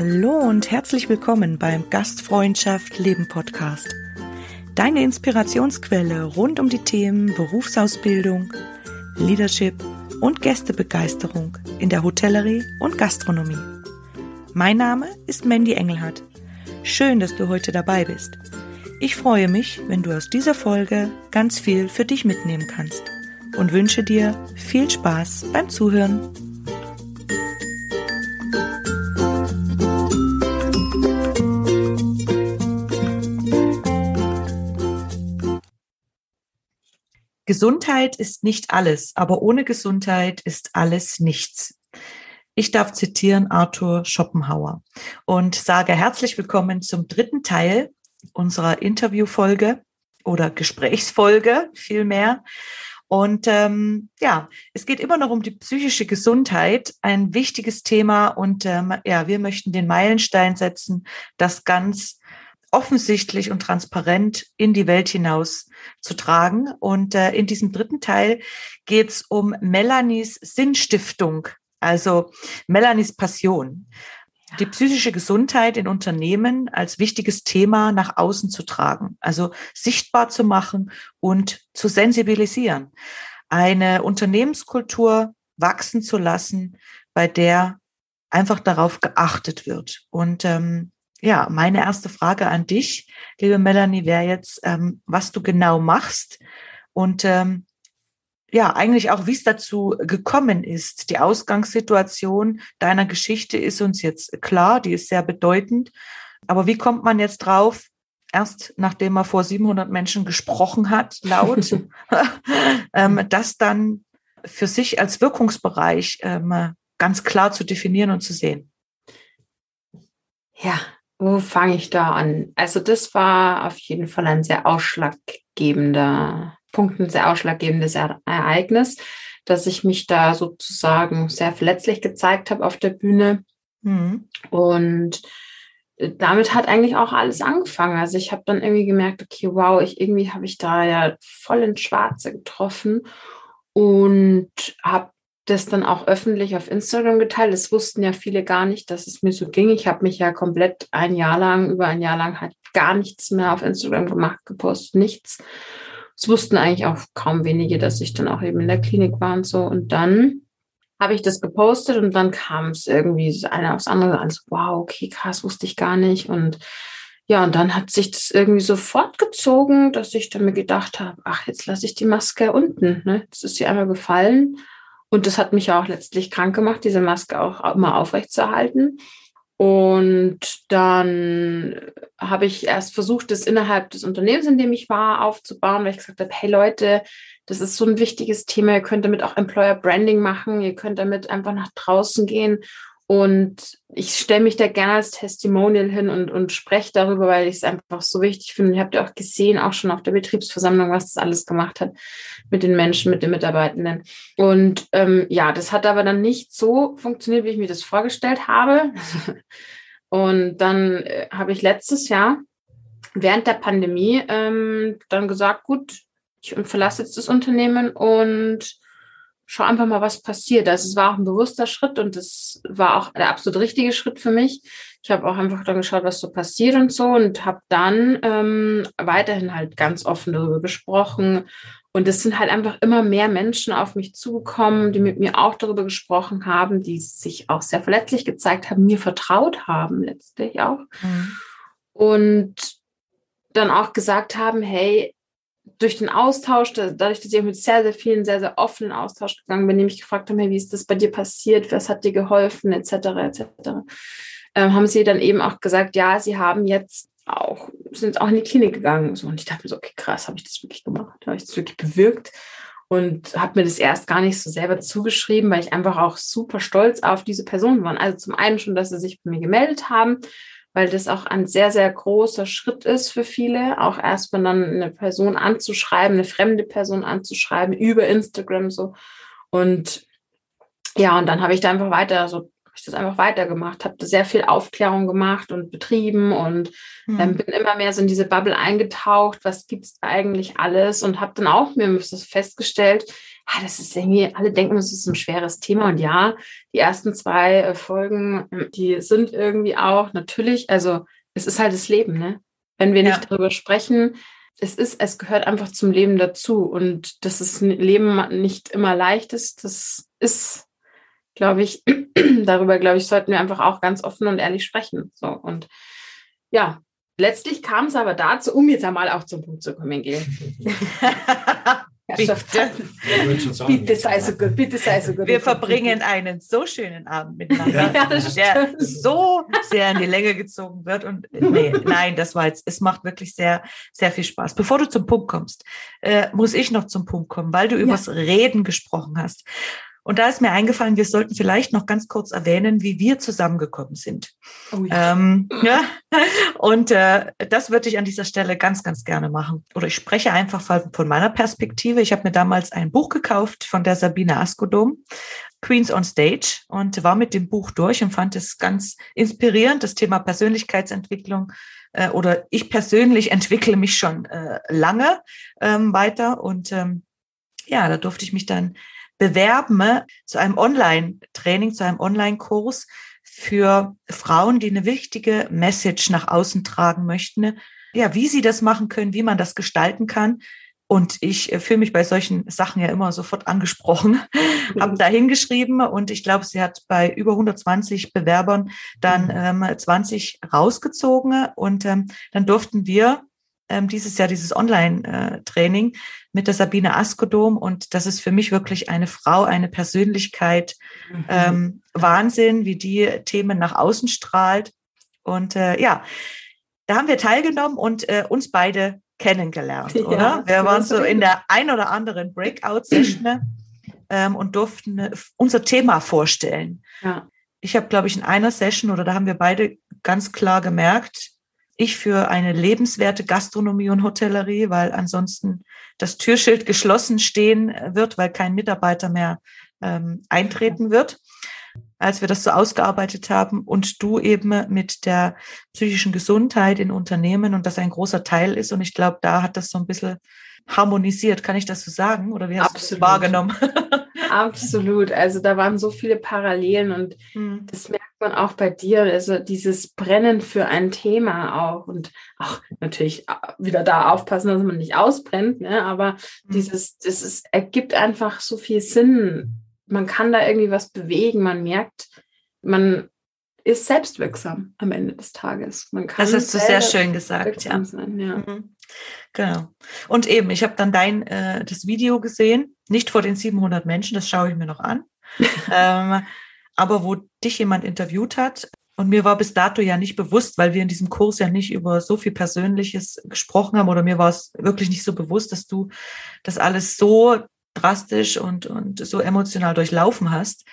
Hallo und herzlich willkommen beim Gastfreundschaft Leben Podcast. Deine Inspirationsquelle rund um die Themen Berufsausbildung, Leadership und Gästebegeisterung in der Hotellerie und Gastronomie. Mein Name ist Mandy Engelhardt. Schön, dass du heute dabei bist. Ich freue mich, wenn du aus dieser Folge ganz viel für dich mitnehmen kannst und wünsche dir viel Spaß beim Zuhören. Gesundheit ist nicht alles, aber ohne Gesundheit ist alles nichts. Ich darf zitieren Arthur Schopenhauer und sage herzlich willkommen zum dritten Teil unserer Interviewfolge oder Gesprächsfolge vielmehr. Und ähm, ja, es geht immer noch um die psychische Gesundheit, ein wichtiges Thema. Und ähm, ja, wir möchten den Meilenstein setzen, das ganz offensichtlich und transparent in die Welt hinaus zu tragen. Und äh, in diesem dritten Teil geht es um Melanies Sinnstiftung, also Melanies Passion. Die psychische Gesundheit in Unternehmen als wichtiges Thema nach außen zu tragen, also sichtbar zu machen und zu sensibilisieren. Eine Unternehmenskultur wachsen zu lassen, bei der einfach darauf geachtet wird. Und ähm, ja, meine erste Frage an dich, liebe Melanie, wäre jetzt, ähm, was du genau machst und ähm, ja, eigentlich auch, wie es dazu gekommen ist. Die Ausgangssituation deiner Geschichte ist uns jetzt klar, die ist sehr bedeutend. Aber wie kommt man jetzt drauf, erst nachdem man vor 700 Menschen gesprochen hat, laut, ähm, das dann für sich als Wirkungsbereich ähm, ganz klar zu definieren und zu sehen? Ja, wo fange ich da an? Also das war auf jeden Fall ein sehr ausschlaggebender Punkt, ein sehr ausschlaggebendes Ereignis, dass ich mich da sozusagen sehr verletzlich gezeigt habe auf der Bühne. Mhm. Und äh, damit hat eigentlich auch alles angefangen. Also ich habe dann irgendwie gemerkt, okay, wow, ich irgendwie habe ich da ja voll ins Schwarze getroffen und habe das dann auch öffentlich auf Instagram geteilt. Das wussten ja viele gar nicht, dass es mir so ging. Ich habe mich ja komplett ein Jahr lang, über ein Jahr lang halt gar nichts mehr auf Instagram gemacht, gepostet, nichts. Es wussten eigentlich auch kaum wenige, dass ich dann auch eben in der Klinik war und so. Und dann habe ich das gepostet und dann kam es irgendwie einer aufs andere, also wow, okay, krass, wusste ich gar nicht. Und ja, und dann hat sich das irgendwie so fortgezogen, dass ich dann mir gedacht habe, ach, jetzt lasse ich die Maske unten. Ne? Jetzt ist sie einmal gefallen und das hat mich auch letztlich krank gemacht, diese Maske auch immer aufrecht zu erhalten. Und dann habe ich erst versucht, das innerhalb des Unternehmens, in dem ich war, aufzubauen, weil ich gesagt habe, hey Leute, das ist so ein wichtiges Thema. Ihr könnt damit auch Employer Branding machen. Ihr könnt damit einfach nach draußen gehen und ich stelle mich da gerne als Testimonial hin und, und spreche darüber, weil ich es einfach so wichtig finde. Ihr habt ja auch gesehen, auch schon auf der Betriebsversammlung, was das alles gemacht hat mit den Menschen, mit den Mitarbeitenden. Und ähm, ja, das hat aber dann nicht so funktioniert, wie ich mir das vorgestellt habe. und dann äh, habe ich letztes Jahr während der Pandemie ähm, dann gesagt, gut, ich verlasse jetzt das Unternehmen und schau einfach mal, was passiert. Also es war auch ein bewusster Schritt und es war auch der absolut richtige Schritt für mich. Ich habe auch einfach dann geschaut, was so passiert und so und habe dann ähm, weiterhin halt ganz offen darüber gesprochen. Und es sind halt einfach immer mehr Menschen auf mich zugekommen, die mit mir auch darüber gesprochen haben, die sich auch sehr verletzlich gezeigt haben, mir vertraut haben letztlich auch. Mhm. Und dann auch gesagt haben, hey, durch den Austausch, dadurch, dass ich mit sehr, sehr vielen, sehr, sehr offenen Austausch gegangen bin, nämlich gefragt haben, hey, wie ist das bei dir passiert, was hat dir geholfen, etc., etc., ähm, haben sie dann eben auch gesagt, ja, sie haben jetzt auch, sind auch in die Klinik gegangen. So, und ich dachte mir so, okay, krass, habe ich das wirklich gemacht? Habe ich das wirklich bewirkt? Und habe mir das erst gar nicht so selber zugeschrieben, weil ich einfach auch super stolz auf diese Personen war. Also zum einen schon, dass sie sich bei mir gemeldet haben, weil das auch ein sehr, sehr großer Schritt ist für viele, auch erstmal dann eine Person anzuschreiben, eine fremde Person anzuschreiben über Instagram so. Und ja, und dann habe ich da einfach weiter so ich das einfach weitergemacht, habe sehr viel Aufklärung gemacht und betrieben und ähm, bin immer mehr so in diese Bubble eingetaucht, was gibt es eigentlich alles und habe dann auch mir festgestellt, ah, das ist irgendwie, alle denken, das ist ein schweres Thema. Und ja, die ersten zwei äh, Folgen, ähm, die sind irgendwie auch natürlich, also es ist halt das Leben, ne? Wenn wir nicht ja. darüber sprechen, es ist, es gehört einfach zum Leben dazu. Und dass das Leben nicht immer leicht ist, das ist, glaube ich, darüber, glaube ich, sollten wir einfach auch ganz offen und ehrlich sprechen. So und ja, letztlich kam es aber dazu, um jetzt einmal auch zum Punkt zu kommen, Gil. Bitte. bitte sei so gut, bitte sei so gut. Wir verbringen einen so schönen Abend miteinander, ja, der so sehr in die Länge gezogen wird. Und nee, nein, das war jetzt, es macht wirklich sehr, sehr viel Spaß. Bevor du zum Punkt kommst, äh, muss ich noch zum Punkt kommen, weil du ja. übers Reden gesprochen hast. Und da ist mir eingefallen, wir sollten vielleicht noch ganz kurz erwähnen, wie wir zusammengekommen sind. Oh ja. Ähm, ja. Und äh, das würde ich an dieser Stelle ganz, ganz gerne machen. Oder ich spreche einfach von meiner Perspektive. Ich habe mir damals ein Buch gekauft von der Sabine Askodom, Queens on Stage, und war mit dem Buch durch und fand es ganz inspirierend, das Thema Persönlichkeitsentwicklung äh, oder ich persönlich entwickle mich schon äh, lange ähm, weiter und ähm, ja, da durfte ich mich dann bewerben zu einem Online-Training, zu einem Online-Kurs für Frauen, die eine wichtige Message nach außen tragen möchten. Ja, wie sie das machen können, wie man das gestalten kann. Und ich äh, fühle mich bei solchen Sachen ja immer sofort angesprochen, habe da hingeschrieben und ich glaube, sie hat bei über 120 Bewerbern dann ähm, 20 rausgezogen und ähm, dann durften wir ähm, dieses Jahr dieses Online-Training mit der Sabine Askodom und das ist für mich wirklich eine Frau, eine Persönlichkeit, mhm. ähm, Wahnsinn, wie die Themen nach außen strahlt. Und äh, ja, da haben wir teilgenommen und äh, uns beide kennengelernt, ja, oder? Wir waren so in der ein oder anderen Breakout-Session ähm, und durften äh, unser Thema vorstellen. Ja. Ich habe, glaube ich, in einer Session oder da haben wir beide ganz klar gemerkt, ich für eine lebenswerte Gastronomie und Hotellerie, weil ansonsten das Türschild geschlossen stehen wird, weil kein Mitarbeiter mehr ähm, eintreten wird, als wir das so ausgearbeitet haben. Und du eben mit der psychischen Gesundheit in Unternehmen und das ein großer Teil ist. Und ich glaube, da hat das so ein bisschen harmonisiert. Kann ich das so sagen? Oder wie hast Absolut. du das wahrgenommen? Absolut. Also da waren so viele Parallelen und hm. das merkt man auch bei dir. Also dieses Brennen für ein Thema auch und auch natürlich äh, wieder da aufpassen, dass man nicht ausbrennt, ne? aber hm. dieses, das ist, ergibt einfach so viel Sinn. Man kann da irgendwie was bewegen. Man merkt, man ist selbstwirksam am Ende des Tages. Man kann das hast du sehr schön gesagt, ja. Sein, ja. Mhm. Genau. Und eben, ich habe dann dein äh, das Video gesehen, nicht vor den 700 Menschen, das schaue ich mir noch an, ähm, aber wo dich jemand interviewt hat. Und mir war bis dato ja nicht bewusst, weil wir in diesem Kurs ja nicht über so viel Persönliches gesprochen haben oder mir war es wirklich nicht so bewusst, dass du das alles so drastisch und, und so emotional durchlaufen hast,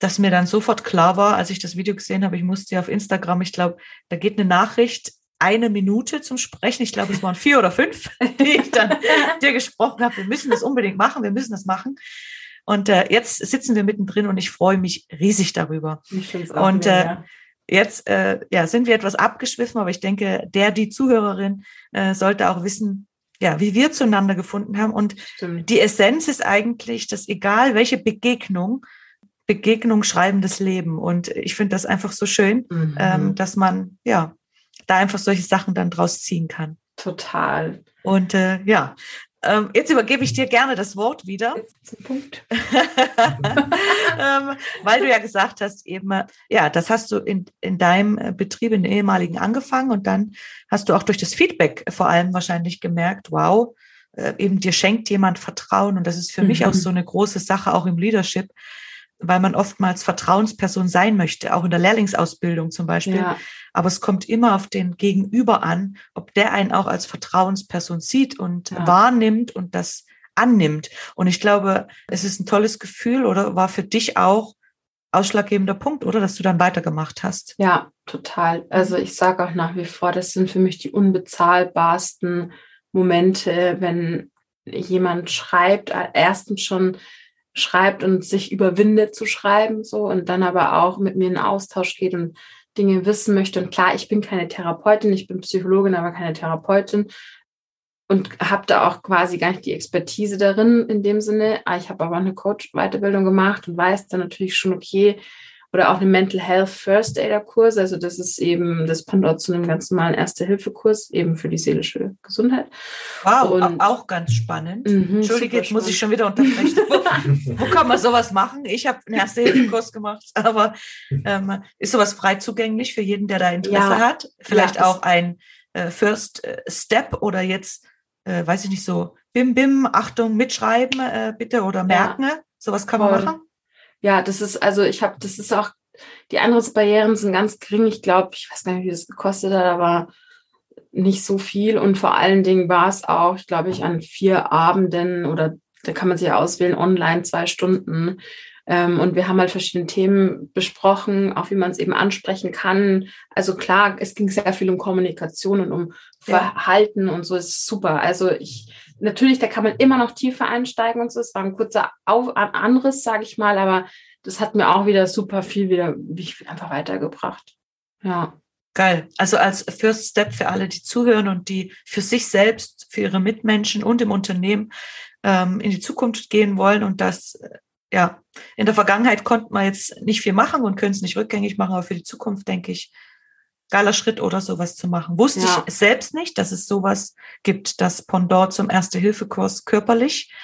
dass mir dann sofort klar war, als ich das Video gesehen habe, ich musste ja auf Instagram, ich glaube, da geht eine Nachricht eine Minute zum Sprechen. Ich glaube, es waren vier oder fünf, die ich dann dir gesprochen habe. Wir müssen das unbedingt machen, wir müssen das machen. Und äh, jetzt sitzen wir mittendrin und ich freue mich riesig darüber. Ich auch und äh, ja. jetzt äh, ja, sind wir etwas abgeschwiffen, aber ich denke, der, die Zuhörerin äh, sollte auch wissen, ja, wie wir zueinander gefunden haben. Und Stimmt. die Essenz ist eigentlich, dass egal welche Begegnung, Begegnung schreibendes Leben. Und ich finde das einfach so schön, mhm. ähm, dass man ja da einfach solche Sachen dann draus ziehen kann. Total. Und äh, ja, ähm, jetzt übergebe ich dir gerne das Wort wieder. Zum Punkt. ähm, weil du ja gesagt hast, eben, ja, das hast du in, in deinem äh, Betrieb, in den ehemaligen angefangen und dann hast du auch durch das Feedback vor allem wahrscheinlich gemerkt, wow, äh, eben dir schenkt jemand Vertrauen und das ist für mhm. mich auch mhm. so eine große Sache, auch im Leadership, weil man oftmals Vertrauensperson sein möchte, auch in der Lehrlingsausbildung zum Beispiel. Ja. Aber es kommt immer auf den Gegenüber an, ob der einen auch als Vertrauensperson sieht und ja. wahrnimmt und das annimmt. Und ich glaube, es ist ein tolles Gefühl oder war für dich auch ausschlaggebender Punkt, oder dass du dann weitergemacht hast. Ja, total. Also ich sage auch nach wie vor, das sind für mich die unbezahlbarsten Momente, wenn jemand schreibt, erstens schon schreibt und sich überwindet zu schreiben, so und dann aber auch mit mir in Austausch geht und Dinge wissen möchte. Und klar, ich bin keine Therapeutin, ich bin Psychologin, aber keine Therapeutin. und habe da auch quasi gar nicht die Expertise darin in dem Sinne. Ah, ich habe aber eine Coach-Weiterbildung gemacht und weiß dann natürlich schon, okay, oder auch eine Mental Health First Aider Kurs. Also das ist eben das Pendant zu einem ganz normalen Erste-Hilfe-Kurs, eben für die seelische Gesundheit. Wow, und, auch ganz spannend. Mhm, Entschuldige, jetzt muss ich schon wieder unterbrechen. wo, wo, kann man sowas machen? Ich habe einen Erste-Hilfe-Kurs gemacht, aber ähm, ist sowas frei zugänglich für jeden, der da Interesse ja, hat? Vielleicht ja, auch ein äh, First äh, Step oder jetzt, äh, weiß ich nicht, so Bim Bim, Achtung, mitschreiben äh, bitte oder merken. Ja. Sowas kann man machen? Ja, das ist, also ich habe, das ist auch, die Eintrittsbarrieren sind ganz gering. Ich glaube, ich weiß gar nicht, wie das gekostet hat, aber nicht so viel. Und vor allen Dingen war es auch, ich glaube, ich an vier Abenden oder da kann man sich auswählen, online zwei Stunden. Ähm, und wir haben halt verschiedene Themen besprochen, auch wie man es eben ansprechen kann. Also klar, es ging sehr viel um Kommunikation und um Verhalten ja. und so ist super. Also ich, natürlich, da kann man immer noch tiefer einsteigen und so. Es war ein kurzer Auf Anriss, sage ich mal, aber das hat mir auch wieder super viel wieder mich einfach weitergebracht. Ja. Geil. Also als First Step für alle, die zuhören und die für sich selbst, für ihre Mitmenschen und im Unternehmen ähm, in die Zukunft gehen wollen und das, ja, in der Vergangenheit konnte man jetzt nicht viel machen und können es nicht rückgängig machen, aber für die Zukunft denke ich, geiler Schritt oder sowas zu machen. Wusste ja. ich selbst nicht, dass es sowas gibt, das Pendant zum Erste-Hilfe-Kurs körperlich.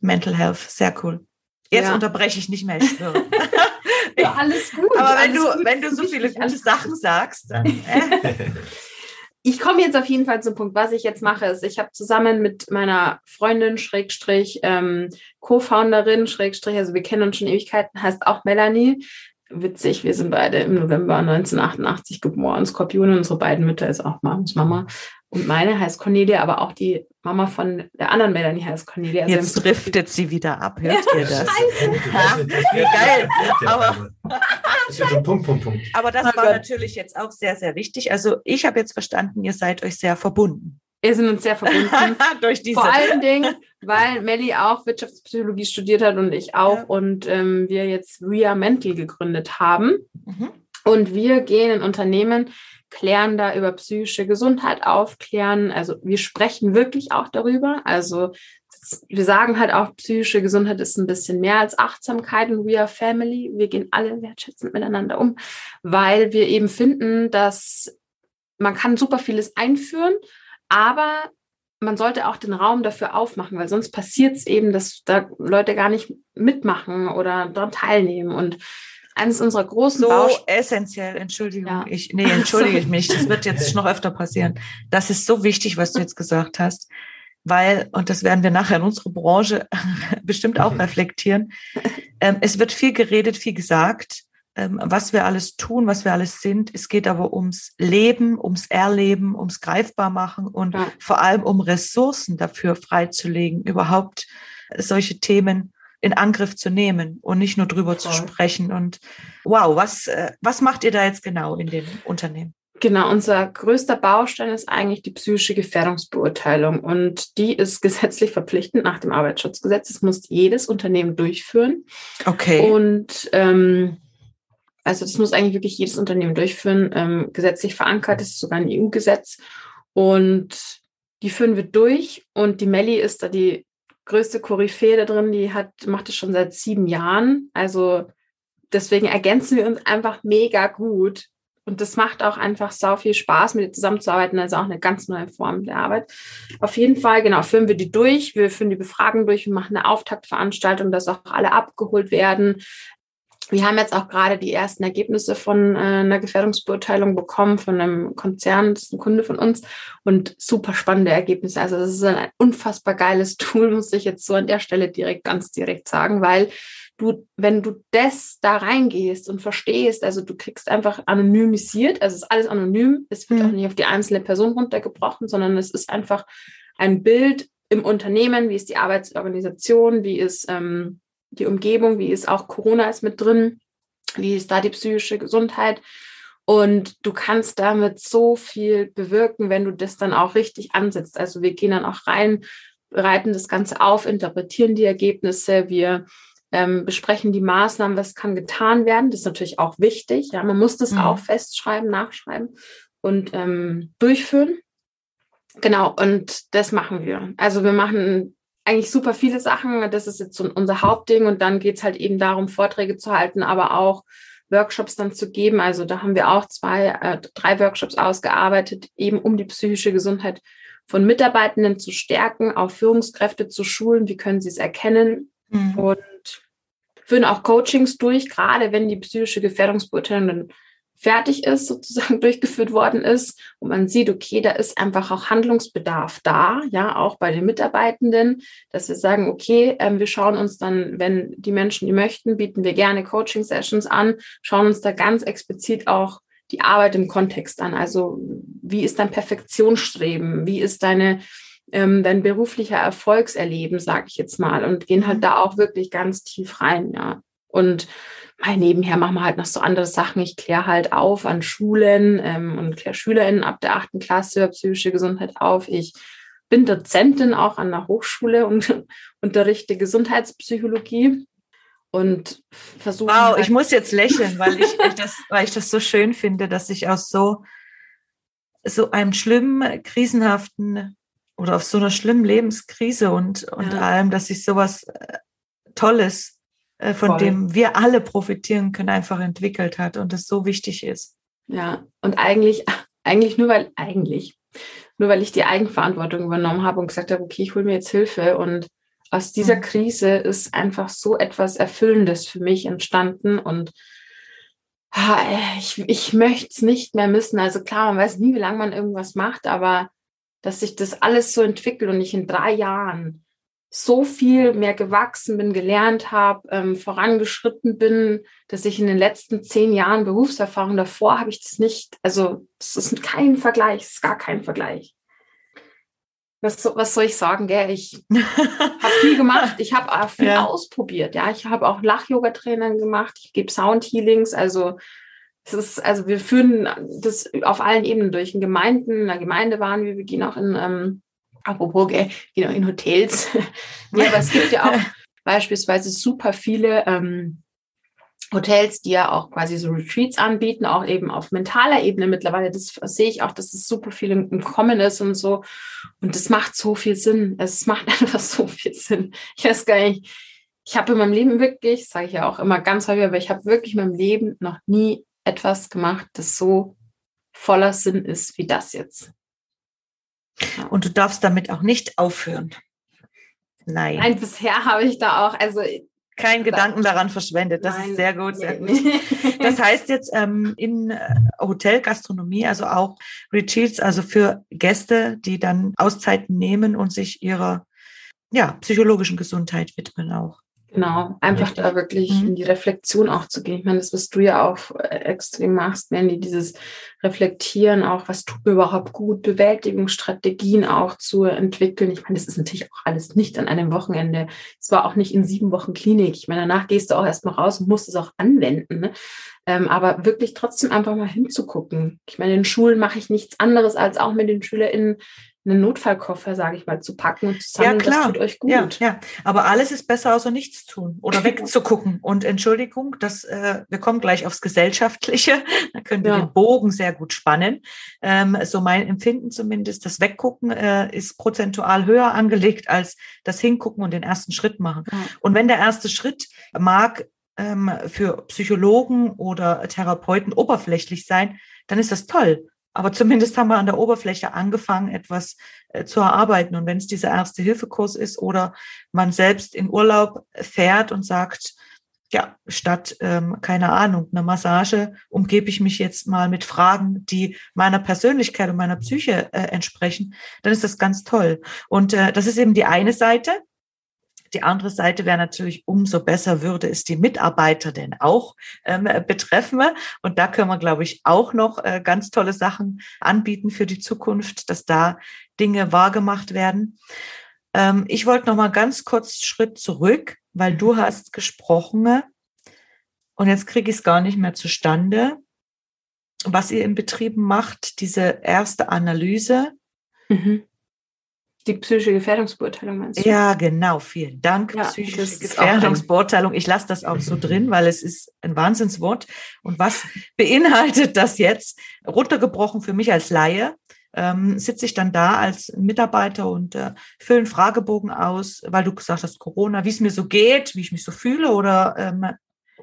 Mental Health, sehr cool. Jetzt ja. unterbreche ich nicht mehr, ich schwöre. ja, alles gut. Aber wenn du, gut. wenn du so viele gute Sachen sagst, dann. Äh. Ich komme jetzt auf jeden Fall zum Punkt. Was ich jetzt mache, ist, ich habe zusammen mit meiner Freundin, Schrägstrich, ähm, Co-Founderin, Schrägstrich, also wir kennen uns schon Ewigkeiten, heißt auch Melanie, witzig, wir sind beide im November 1988 geboren. Skorpion, unsere beiden Mütter ist auch Mams Mama. Und meine heißt Cornelia, aber auch die Mama von der anderen Melanie heißt Cornelia. Also Jetzt driftet sie wieder ab, hört ja, ihr das? Scheiße. Ja, geil. Aber, so Punkt, Punkt, Punkt. aber das oh war Gott. natürlich jetzt auch sehr, sehr wichtig. Also ich habe jetzt verstanden, ihr seid euch sehr verbunden. Wir sind uns sehr verbunden. Durch diese. Vor allen Dingen, weil Melly auch Wirtschaftspsychologie studiert hat und ich auch ja. und ähm, wir jetzt Ria Mental gegründet haben. Mhm. Und wir gehen in Unternehmen, klären da über psychische Gesundheit auf, klären, also wir sprechen wirklich auch darüber. Also wir sagen halt auch, psychische Gesundheit ist ein bisschen mehr als Achtsamkeit und we are family. Wir gehen alle wertschätzend miteinander um, weil wir eben finden, dass man kann super vieles einführen, aber man sollte auch den Raum dafür aufmachen, weil sonst passiert es eben, dass da Leute gar nicht mitmachen oder daran teilnehmen. Und eines unserer großen so Baust essentiell, Entschuldigung, ja. ich nee, entschuldige ich mich, das wird jetzt noch öfter passieren. Das ist so wichtig, was du jetzt gesagt hast, weil und das werden wir nachher in unserer Branche bestimmt auch reflektieren. Ähm, es wird viel geredet, viel gesagt, ähm, was wir alles tun, was wir alles sind. Es geht aber ums Leben, ums Erleben, ums Greifbar machen und ja. vor allem um Ressourcen dafür freizulegen, überhaupt solche Themen in Angriff zu nehmen und nicht nur drüber Voll. zu sprechen. Und wow, was, äh, was macht ihr da jetzt genau in dem Unternehmen? Genau, unser größter Baustein ist eigentlich die psychische Gefährdungsbeurteilung und die ist gesetzlich verpflichtend nach dem Arbeitsschutzgesetz. Das muss jedes Unternehmen durchführen. Okay. Und ähm, also das muss eigentlich wirklich jedes Unternehmen durchführen, ähm, gesetzlich verankert, das ist sogar ein EU-Gesetz. Und die führen wir durch. Und die Melli ist da die größte Koryphäe da drin, die hat, macht es schon seit sieben Jahren. Also deswegen ergänzen wir uns einfach mega gut. Und das macht auch einfach sau viel Spaß, mit ihr zusammenzuarbeiten. Also auch eine ganz neue Form der Arbeit. Auf jeden Fall, genau, führen wir die durch. Wir führen die Befragung durch und machen eine Auftaktveranstaltung, dass auch alle abgeholt werden. Wir haben jetzt auch gerade die ersten Ergebnisse von äh, einer Gefährdungsbeurteilung bekommen von einem Konzern, das ist ein Kunde von uns und super spannende Ergebnisse. Also das ist ein unfassbar geiles Tool, muss ich jetzt so an der Stelle direkt, ganz direkt sagen, weil du, wenn du das da reingehst und verstehst, also du kriegst einfach anonymisiert, also es ist alles anonym, es wird mhm. auch nicht auf die einzelne Person runtergebrochen, sondern es ist einfach ein Bild im Unternehmen, wie ist die Arbeitsorganisation, wie ist ähm, die Umgebung, wie ist auch Corona ist mit drin, wie ist da die psychische Gesundheit. Und du kannst damit so viel bewirken, wenn du das dann auch richtig ansetzt. Also wir gehen dann auch rein, bereiten das Ganze auf, interpretieren die Ergebnisse, wir ähm, besprechen die Maßnahmen, was kann getan werden. Das ist natürlich auch wichtig. Ja, man muss das mhm. auch festschreiben, nachschreiben und ähm, durchführen. Genau, und das machen wir. Also wir machen eigentlich super viele Sachen. Das ist jetzt so unser Hauptding. Und dann geht es halt eben darum, Vorträge zu halten, aber auch Workshops dann zu geben. Also da haben wir auch zwei, äh, drei Workshops ausgearbeitet, eben um die psychische Gesundheit von Mitarbeitenden zu stärken, auch Führungskräfte zu schulen. Wie können sie es erkennen? Mhm. Und führen auch Coachings durch, gerade wenn die psychische Gefährdungsbeurteilung dann fertig ist, sozusagen durchgeführt worden ist und man sieht, okay, da ist einfach auch Handlungsbedarf da, ja, auch bei den Mitarbeitenden, dass wir sagen, okay, ähm, wir schauen uns dann, wenn die Menschen die möchten, bieten wir gerne Coaching-Sessions an, schauen uns da ganz explizit auch die Arbeit im Kontext an. Also wie ist dein Perfektionsstreben? Wie ist deine ähm, dein beruflicher Erfolgserleben, sage ich jetzt mal, und gehen halt mhm. da auch wirklich ganz tief rein, ja. Und mal nebenher machen wir halt noch so andere Sachen. Ich kläre halt auf an Schulen ähm, und kläre SchülerInnen ab der achten Klasse psychische Gesundheit auf. Ich bin Dozentin auch an der Hochschule und unterrichte Gesundheitspsychologie und versuche. Wow, halt ich muss jetzt lächeln, weil ich, ich, das, weil ich das so schön finde, dass ich aus so, so einem schlimmen, krisenhaften oder auf so einer schlimmen Lebenskrise und, und ja. allem, dass ich sowas äh, Tolles äh, von Voll. dem wir alle profitieren können, einfach entwickelt hat und das so wichtig ist. Ja, und eigentlich, eigentlich nur weil, eigentlich, nur weil ich die Eigenverantwortung übernommen habe und gesagt habe, okay, ich hole mir jetzt Hilfe und aus dieser mhm. Krise ist einfach so etwas Erfüllendes für mich entstanden und ich, ich möchte es nicht mehr missen. Also klar, man weiß nie, wie lange man irgendwas macht, aber dass sich das alles so entwickelt und ich in drei Jahren so viel mehr gewachsen bin, gelernt habe, ähm, vorangeschritten bin, dass ich in den letzten zehn Jahren Berufserfahrung davor habe ich das nicht. Also das ist kein Vergleich, das ist gar kein Vergleich. Was, was soll ich sagen, gell? Ich habe viel gemacht, ich habe auch viel ja. ausprobiert. Ja, ich habe auch Lach-Yoga-Trainern gemacht, ich gebe Sound-Healings, also es ist, also wir führen das auf allen Ebenen durch. In Gemeinden, in der Gemeinde waren wir, wir gehen auch in ähm, apropos, genau, in Hotels. ja, aber es gibt ja auch beispielsweise super viele ähm, Hotels, die ja auch quasi so Retreats anbieten, auch eben auf mentaler Ebene mittlerweile. Das sehe ich auch, dass es super viel im Kommen ist und so. Und das macht so viel Sinn. Es macht einfach so viel Sinn. Ich weiß gar nicht. Ich habe in meinem Leben wirklich, sage ich ja auch immer ganz häufig, aber ich habe wirklich in meinem Leben noch nie etwas gemacht, das so voller Sinn ist wie das jetzt. Und du darfst damit auch nicht aufhören. Nein. Nein, bisher habe ich da auch, also kein Gedanken daran verschwendet. Das Nein, ist sehr gut, sehr gut. Das heißt jetzt ähm, in äh, Hotelgastronomie, also auch Retreats, also für Gäste, die dann Auszeiten nehmen und sich ihrer ja, psychologischen Gesundheit widmen auch. Genau, einfach Richtig. da wirklich mhm. in die Reflexion auch zu gehen. Ich meine, das, was du ja auch äh, extrem machst, wenn die dieses Reflektieren auch, was tut mir überhaupt gut, Bewältigungsstrategien auch zu entwickeln. Ich meine, das ist natürlich auch alles nicht an einem Wochenende. Es war auch nicht in sieben Wochen Klinik. Ich meine, danach gehst du auch erstmal raus und musst es auch anwenden. Ne? Ähm, aber wirklich trotzdem einfach mal hinzugucken. Ich meine, in Schulen mache ich nichts anderes, als auch mit den SchülerInnen einen Notfallkoffer, sage ich mal, zu packen und zu sagen, ja, klar. das tut euch gut. Ja, ja, aber alles ist besser, außer nichts tun oder wegzugucken. Und Entschuldigung, das, äh, wir kommen gleich aufs Gesellschaftliche. Da können wir ja. den Bogen sehr gut spannen. Ähm, so mein Empfinden zumindest, das Weggucken äh, ist prozentual höher angelegt als das Hingucken und den ersten Schritt machen. Ja. Und wenn der erste Schritt mag ähm, für Psychologen oder Therapeuten oberflächlich sein, dann ist das toll. Aber zumindest haben wir an der Oberfläche angefangen, etwas äh, zu erarbeiten. Und wenn es dieser Erste-Hilfe-Kurs ist oder man selbst in Urlaub fährt und sagt, ja, statt, ähm, keine Ahnung, einer Massage umgebe ich mich jetzt mal mit Fragen, die meiner Persönlichkeit und meiner Psyche äh, entsprechen, dann ist das ganz toll. Und äh, das ist eben die eine Seite. Die andere Seite wäre natürlich, umso besser würde es die Mitarbeiter denn auch ähm, betreffen. Und da können wir, glaube ich, auch noch äh, ganz tolle Sachen anbieten für die Zukunft, dass da Dinge wahrgemacht werden. Ähm, ich wollte noch mal ganz kurz Schritt zurück, weil du hast gesprochen und jetzt kriege ich es gar nicht mehr zustande, was ihr im Betrieb macht, diese erste Analyse. Mhm. Die psychische Gefährdungsbeurteilung meinst du? Ja, genau. Vielen Dank. Ja, psychische Gefährdungsbeurteilung. Ich lasse das auch so drin, weil es ist ein Wahnsinnswort. Und was beinhaltet das jetzt? Runtergebrochen für mich als Laie. ähm, sitze ich dann da als Mitarbeiter und äh, fülle einen Fragebogen aus, weil du gesagt hast, Corona, wie es mir so geht, wie ich mich so fühle oder ähm,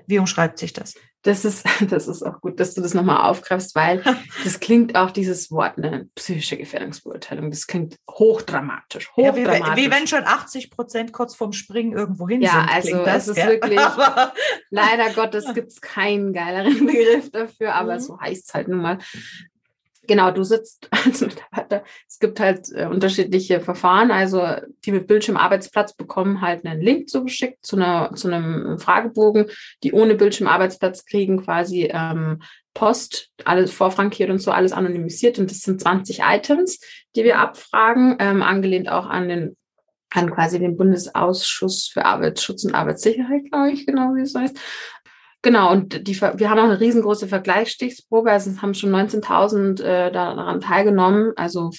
wie umschreibt sich das? Das ist, das ist auch gut, dass du das nochmal aufgreifst, weil das klingt auch dieses Wort, eine psychische Gefährdungsbeurteilung, das klingt hochdramatisch. hochdramatisch. Ja, wie, wie, wenn schon 80 Prozent kurz vorm Springen irgendwo hin ja, sind. Ja, also das, es ist ja? wirklich, leider Gottes gibt es keinen geileren Begriff dafür, aber mhm. so heißt es halt nun mal genau, du sitzt als Mitarbeiter. Es gibt halt äh, unterschiedliche Verfahren. Also die mit Bildschirmarbeitsplatz bekommen halt einen Link zugeschickt zu, einer, zu einem Fragebogen. Die ohne Bildschirmarbeitsplatz kriegen quasi ähm, Post, alles vorfrankiert und so, alles anonymisiert. Und das sind 20 Items, die wir abfragen, ähm, angelehnt auch an den an quasi den Bundesausschuss für Arbeitsschutz und Arbeitssicherheit, glaube ich, genau wie es heißt. Genau, und die, wir haben auch eine riesengroße Vergleichsstichsprobe, also es haben schon 19.000 äh, daran teilgenommen, also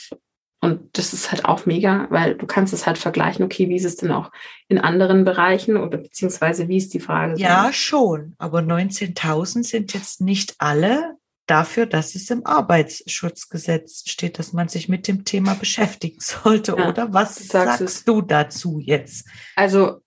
und das ist halt auch mega, weil du kannst es halt vergleichen, okay, wie ist es denn auch in anderen Bereichen oder beziehungsweise wie ist die Frage? Ja, schon, aber 19.000 sind jetzt nicht alle dafür, dass es im Arbeitsschutzgesetz steht, dass man sich mit dem Thema beschäftigen sollte, ja, oder? Was sagst, sagst du dazu jetzt? Also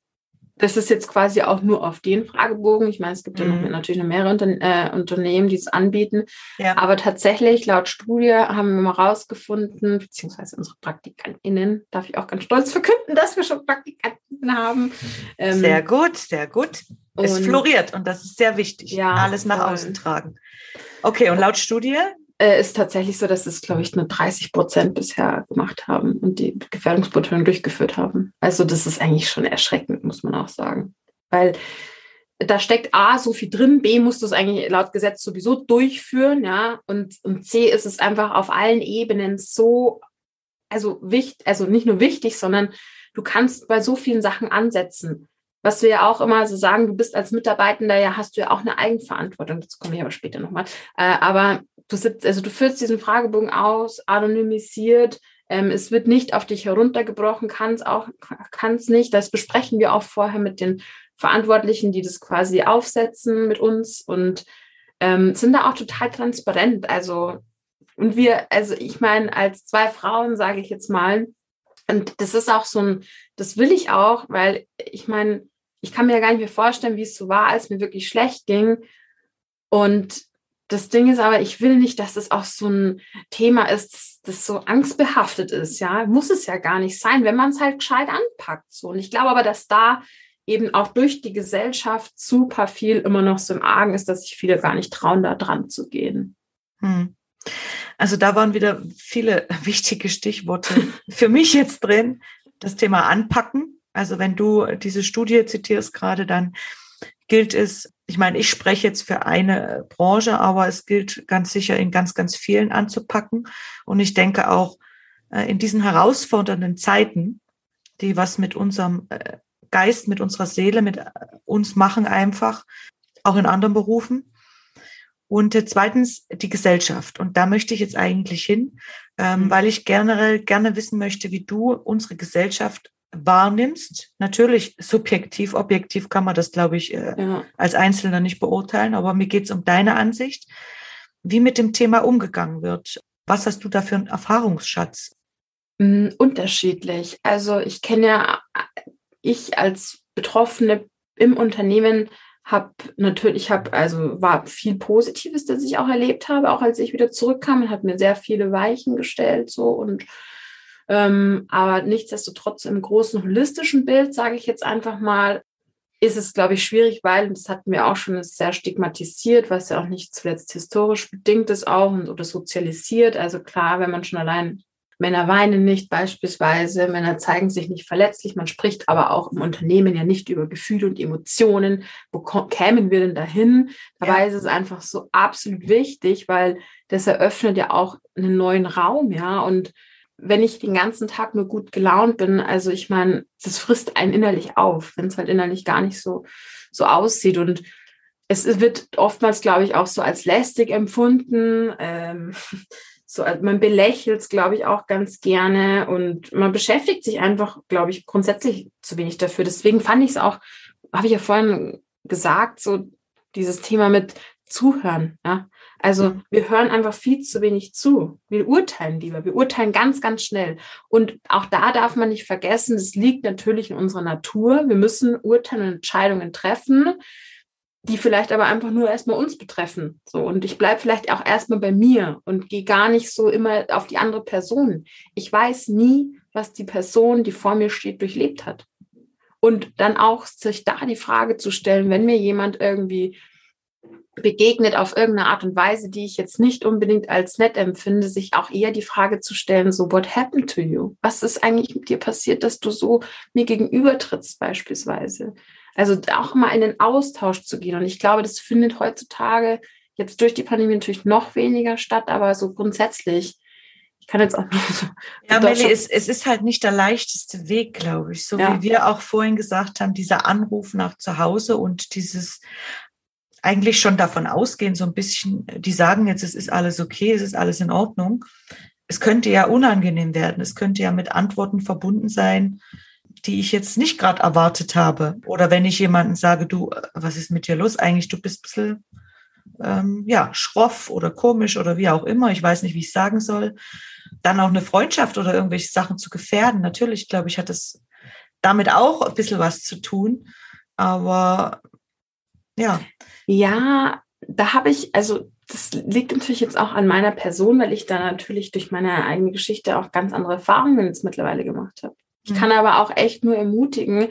das ist jetzt quasi auch nur auf den Fragebogen. Ich meine, es gibt mhm. ja noch, mhm. natürlich noch mehrere Unter äh, Unternehmen, die es anbieten. Ja. Aber tatsächlich, laut Studie haben wir mal rausgefunden, beziehungsweise unsere PraktikantInnen, darf ich auch ganz stolz verkünden, dass wir schon Praktikanten haben. Ähm, sehr gut, sehr gut. Es floriert und das ist sehr wichtig. Ja, Alles nach voll. außen tragen. Okay, und laut Studie äh, ist tatsächlich so, dass es, glaube ich, nur 30 Prozent bisher gemacht haben und die Gefährdungsbeurteilung durchgeführt haben. Also das ist eigentlich schon erschreckend, muss man auch sagen. Weil da steckt A so viel drin, B musst du es eigentlich laut Gesetz sowieso durchführen, ja, und, und C ist es einfach auf allen Ebenen so, also wichtig, also nicht nur wichtig, sondern du kannst bei so vielen Sachen ansetzen. Was wir ja auch immer so sagen, du bist als Mitarbeitender, ja, hast du ja auch eine Eigenverantwortung. Dazu komme ich aber später nochmal. Äh, aber du sitzt, also du füllst diesen Fragebogen aus, anonymisiert. Ähm, es wird nicht auf dich heruntergebrochen, kann es auch, kann es nicht. Das besprechen wir auch vorher mit den Verantwortlichen, die das quasi aufsetzen mit uns und ähm, sind da auch total transparent. Also, und wir, also ich meine, als zwei Frauen sage ich jetzt mal, und das ist auch so ein, das will ich auch, weil ich meine, ich kann mir ja gar nicht mehr vorstellen, wie es so war, als mir wirklich schlecht ging. Und das Ding ist aber, ich will nicht, dass es auch so ein Thema ist, das, so angstbehaftet ist. Ja, muss es ja gar nicht sein, wenn man es halt gescheit anpackt. So. Und ich glaube aber, dass da eben auch durch die Gesellschaft super viel immer noch so im Argen ist, dass sich viele gar nicht trauen, da dran zu gehen. Hm. Also da waren wieder viele wichtige Stichworte für mich jetzt drin. Das Thema anpacken. Also wenn du diese Studie zitierst gerade, dann gilt es, ich meine, ich spreche jetzt für eine Branche, aber es gilt ganz sicher in ganz, ganz vielen anzupacken. Und ich denke auch äh, in diesen herausfordernden Zeiten, die was mit unserem äh, Geist, mit unserer Seele, mit äh, uns machen einfach, auch in anderen Berufen. Und zweitens die Gesellschaft. Und da möchte ich jetzt eigentlich hin, ähm, mhm. weil ich generell gerne wissen möchte, wie du unsere Gesellschaft wahrnimmst. Natürlich subjektiv, objektiv kann man das, glaube ich, äh, ja. als Einzelner nicht beurteilen, aber mir geht es um deine Ansicht, wie mit dem Thema umgegangen wird. Was hast du da für einen Erfahrungsschatz? Mm, unterschiedlich. Also ich kenne ja, ich als Betroffene im Unternehmen habe natürlich, habe also war viel Positives, das ich auch erlebt habe, auch als ich wieder zurückkam und hat mir sehr viele Weichen gestellt so und ähm, aber nichtsdestotrotz im großen holistischen Bild, sage ich jetzt einfach mal, ist es, glaube ich, schwierig, weil, das hatten wir auch schon, ist sehr stigmatisiert, was ja auch nicht zuletzt historisch bedingt ist auch und, oder sozialisiert. Also klar, wenn man schon allein Männer weinen nicht beispielsweise, Männer zeigen sich nicht verletzlich, man spricht aber auch im Unternehmen ja nicht über Gefühle und Emotionen. Wo kämen wir denn dahin? Dabei ja. ist es einfach so absolut wichtig, weil das eröffnet ja auch einen neuen Raum, ja, und wenn ich den ganzen Tag nur gut gelaunt bin, also ich meine, das frisst einen innerlich auf, wenn es halt innerlich gar nicht so, so aussieht. Und es wird oftmals, glaube ich, auch so als lästig empfunden. Ähm, so, man belächelt es, glaube ich, auch ganz gerne und man beschäftigt sich einfach, glaube ich, grundsätzlich zu wenig dafür. Deswegen fand ich es auch, habe ich ja vorhin gesagt, so dieses Thema mit Zuhören. Ja? Also wir hören einfach viel zu wenig zu. Wir urteilen lieber. Wir urteilen ganz, ganz schnell. Und auch da darf man nicht vergessen, es liegt natürlich in unserer Natur. Wir müssen urteilen und Entscheidungen treffen, die vielleicht aber einfach nur erstmal uns betreffen. So, und ich bleibe vielleicht auch erstmal bei mir und gehe gar nicht so immer auf die andere Person. Ich weiß nie, was die Person, die vor mir steht, durchlebt hat. Und dann auch sich da die Frage zu stellen, wenn mir jemand irgendwie begegnet auf irgendeine Art und Weise, die ich jetzt nicht unbedingt als nett empfinde, sich auch eher die Frage zu stellen, so, what happened to you? Was ist eigentlich mit dir passiert, dass du so mir gegenüber trittst beispielsweise? Also auch mal in den Austausch zu gehen. Und ich glaube, das findet heutzutage jetzt durch die Pandemie natürlich noch weniger statt, aber so grundsätzlich. Ich kann jetzt auch noch so. Ja, Melli, es, es ist halt nicht der leichteste Weg, glaube ich. So ja. wie wir auch vorhin gesagt haben, dieser Anruf nach zu Hause und dieses eigentlich schon davon ausgehen, so ein bisschen, die sagen jetzt, es ist alles okay, es ist alles in Ordnung. Es könnte ja unangenehm werden. Es könnte ja mit Antworten verbunden sein, die ich jetzt nicht gerade erwartet habe. Oder wenn ich jemanden sage, du, was ist mit dir los? Eigentlich, du bist ein bisschen, ähm, ja, schroff oder komisch oder wie auch immer. Ich weiß nicht, wie ich sagen soll. Dann auch eine Freundschaft oder irgendwelche Sachen zu gefährden. Natürlich, glaube ich, hat das damit auch ein bisschen was zu tun. Aber ja. Ja, da habe ich, also das liegt natürlich jetzt auch an meiner Person, weil ich da natürlich durch meine eigene Geschichte auch ganz andere Erfahrungen jetzt mittlerweile gemacht habe. Ich kann mhm. aber auch echt nur ermutigen,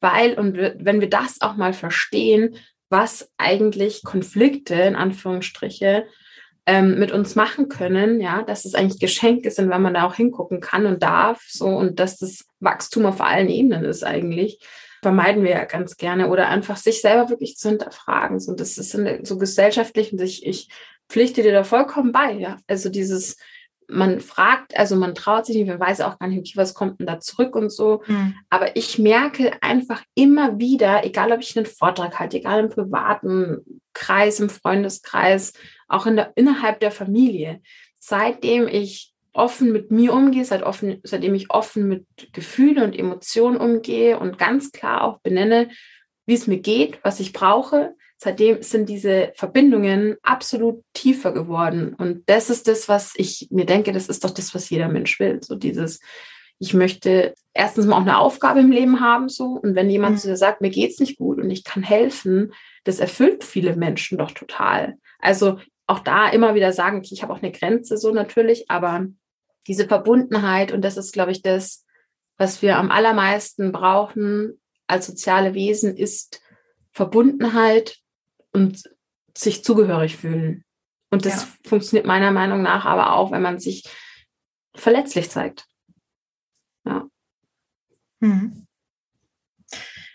weil, und wenn wir das auch mal verstehen, was eigentlich Konflikte in Anführungsstriche ähm, mit uns machen können, ja, dass es eigentlich Geschenke sind, wenn man da auch hingucken kann und darf, so und dass das Wachstum auf allen Ebenen ist eigentlich, vermeiden wir ja ganz gerne oder einfach sich selber wirklich zu hinterfragen. So, das ist so gesellschaftlich und ich, ich pflichte dir da vollkommen bei, ja. Also dieses, man fragt, also man traut sich nicht, man weiß auch gar nicht, okay, was kommt denn da zurück und so. Mhm. Aber ich merke einfach immer wieder, egal ob ich einen Vortrag halte, egal im privaten Kreis, im Freundeskreis, auch in der, innerhalb der Familie, seitdem ich offen mit mir umgehe, seit offen, seitdem ich offen mit Gefühlen und Emotionen umgehe und ganz klar auch benenne, wie es mir geht, was ich brauche, seitdem sind diese Verbindungen absolut tiefer geworden. Und das ist das, was ich mir denke, das ist doch das, was jeder Mensch will. So dieses, ich möchte erstens mal auch eine Aufgabe im Leben haben, so. Und wenn jemand mhm. zu dir sagt, mir geht's nicht gut und ich kann helfen, das erfüllt viele Menschen doch total. Also auch da immer wieder sagen, ich habe auch eine Grenze, so natürlich, aber diese Verbundenheit, und das ist, glaube ich, das, was wir am allermeisten brauchen als soziale Wesen, ist Verbundenheit und sich zugehörig fühlen. Und das ja. funktioniert meiner Meinung nach aber auch, wenn man sich verletzlich zeigt. Ja. Hm.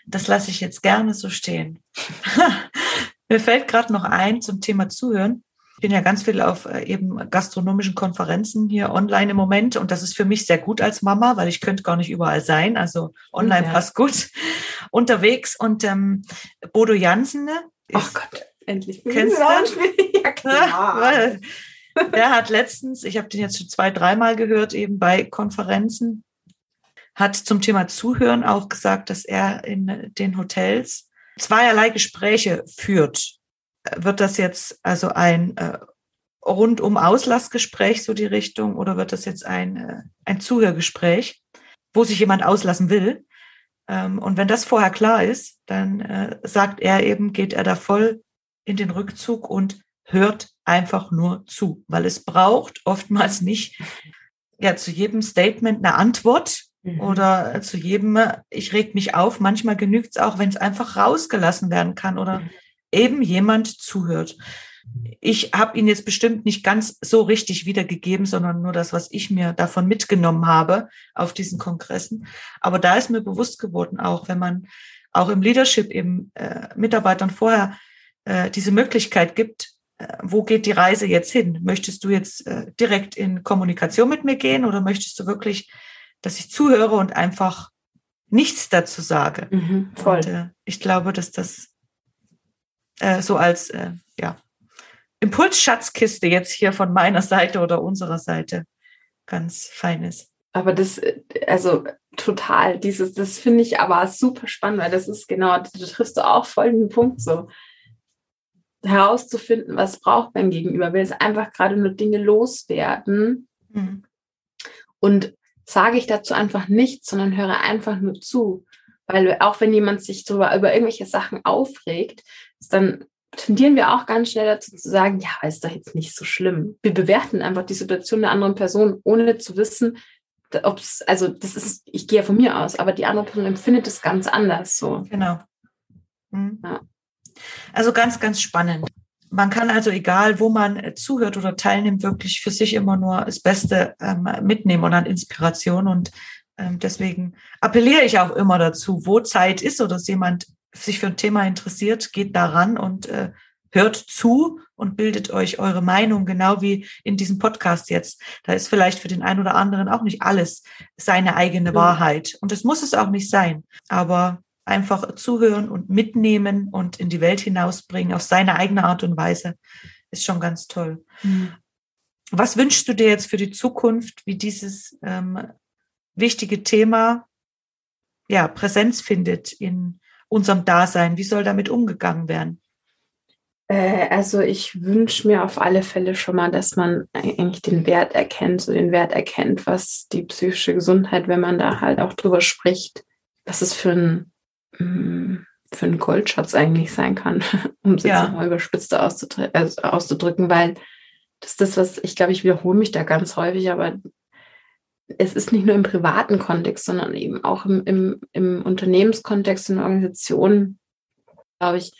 Das lasse ich jetzt gerne so stehen. Mir fällt gerade noch ein zum Thema Zuhören. Ich bin ja ganz viel auf äh, eben gastronomischen Konferenzen hier online im Moment und das ist für mich sehr gut als Mama, weil ich könnte gar nicht überall sein. Also online ja. passt gut unterwegs. Und ähm, Bodo Jansen, ne, Ach Gott, endlich. Kennst du? ja, klar. Der hat letztens, ich habe den jetzt schon zwei, dreimal gehört, eben bei Konferenzen, hat zum Thema Zuhören auch gesagt, dass er in den Hotels zweierlei Gespräche führt. Wird das jetzt also ein äh, rundum Auslassgespräch, so die Richtung, oder wird das jetzt ein, äh, ein Zuhörgespräch, wo sich jemand auslassen will? Ähm, und wenn das vorher klar ist, dann äh, sagt er eben, geht er da voll in den Rückzug und hört einfach nur zu, weil es braucht oftmals nicht ja zu jedem Statement eine Antwort mhm. oder zu jedem ich reg mich auf. Manchmal genügt es auch, wenn es einfach rausgelassen werden kann oder mhm. Eben jemand zuhört ich habe ihn jetzt bestimmt nicht ganz so richtig wiedergegeben, sondern nur das, was ich mir davon mitgenommen habe auf diesen Kongressen. Aber da ist mir bewusst geworden, auch wenn man auch im Leadership eben äh, Mitarbeitern vorher äh, diese Möglichkeit gibt, äh, wo geht die Reise jetzt hin? Möchtest du jetzt äh, direkt in Kommunikation mit mir gehen oder möchtest du wirklich, dass ich zuhöre und einfach nichts dazu sage? Mhm, voll. Und, äh, ich glaube, dass das äh, so als äh, ja Impulsschatzkiste jetzt hier von meiner Seite oder unserer Seite ganz fein ist. Aber das, also total, dieses, das finde ich aber super spannend, weil das ist genau, du triffst du auch voll den Punkt so. herauszufinden, was braucht mein Gegenüber. Will es einfach gerade nur Dinge loswerden? Mhm. Und sage ich dazu einfach nichts, sondern höre einfach nur zu. Weil auch wenn jemand sich darüber, über irgendwelche Sachen aufregt, dann tendieren wir auch ganz schnell dazu zu sagen, ja, ist doch jetzt nicht so schlimm. Wir bewerten einfach die Situation der anderen Person, ohne zu wissen, ob es, also das ist, ich gehe ja von mir aus, aber die andere Person empfindet es ganz anders so. Genau. Mhm. Ja. Also ganz, ganz spannend. Man kann also, egal wo man äh, zuhört oder teilnimmt, wirklich für sich immer nur das Beste ähm, mitnehmen und an Inspiration. Und ähm, deswegen appelliere ich auch immer dazu, wo Zeit ist oder jemand sich für ein Thema interessiert, geht daran und äh, hört zu und bildet euch eure Meinung, genau wie in diesem Podcast jetzt. Da ist vielleicht für den einen oder anderen auch nicht alles seine eigene Wahrheit. Und das muss es auch nicht sein. Aber einfach zuhören und mitnehmen und in die Welt hinausbringen auf seine eigene Art und Weise ist schon ganz toll. Mhm. Was wünschst du dir jetzt für die Zukunft, wie dieses ähm, wichtige Thema ja, Präsenz findet in unserem Dasein? Wie soll damit umgegangen werden? Äh, also ich wünsche mir auf alle Fälle schon mal, dass man eigentlich den Wert erkennt, so den Wert erkennt, was die psychische Gesundheit, wenn man da halt auch drüber spricht, was es für ein Mm, für einen Goldschatz eigentlich sein kann, um es ja. jetzt mal überspitzt also auszudrücken, weil das ist das, was ich glaube, ich wiederhole mich da ganz häufig, aber es ist nicht nur im privaten Kontext, sondern eben auch im, im, im Unternehmenskontext, in Organisationen, glaube ich.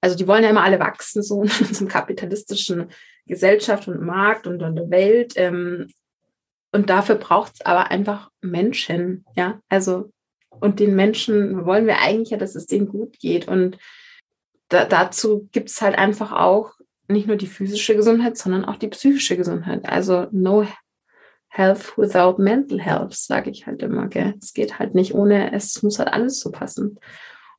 Also die wollen ja immer alle wachsen, so in unserem kapitalistischen Gesellschaft und Markt und in der Welt. Ähm, und dafür braucht es aber einfach Menschen, ja. Also und den Menschen wollen wir eigentlich ja, dass es denen gut geht. Und da, dazu gibt es halt einfach auch nicht nur die physische Gesundheit, sondern auch die psychische Gesundheit. Also no health without mental health, sage ich halt immer. Gell? Es geht halt nicht ohne, es muss halt alles so passen.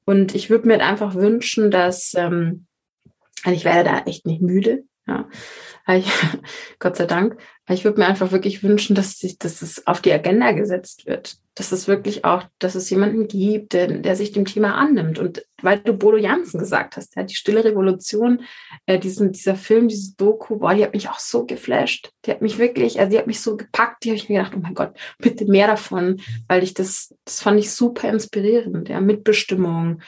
Und ich würde mir halt einfach wünschen, dass, ähm, also ich werde da echt nicht müde, ja, ich, Gott sei Dank. Ich würde mir einfach wirklich wünschen, dass, sich, dass es auf die Agenda gesetzt wird. Dass es wirklich auch, dass es jemanden gibt, der, der sich dem Thema annimmt. Und weil du Bodo Jansen gesagt hast, ja, die Stille Revolution, äh, diesen, dieser Film, dieses Doku, boah, die hat mich auch so geflasht. Die hat mich wirklich, also die hat mich so gepackt, die habe ich mir gedacht, oh mein Gott, bitte mehr davon, weil ich das, das fand ich super inspirierend, ja, Mitbestimmung,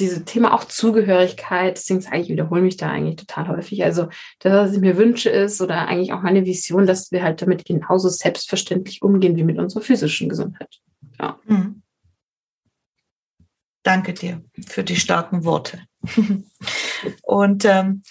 diese Thema auch Zugehörigkeit, deswegen sage ich, wiederhole mich da eigentlich total häufig. Also das, was ich mir wünsche, ist oder eigentlich auch meine Vision, dass wir halt damit genauso selbstverständlich umgehen wie mit unserer physischen Gesundheit. Ja. Mhm. Danke dir für die starken Worte. Und ähm,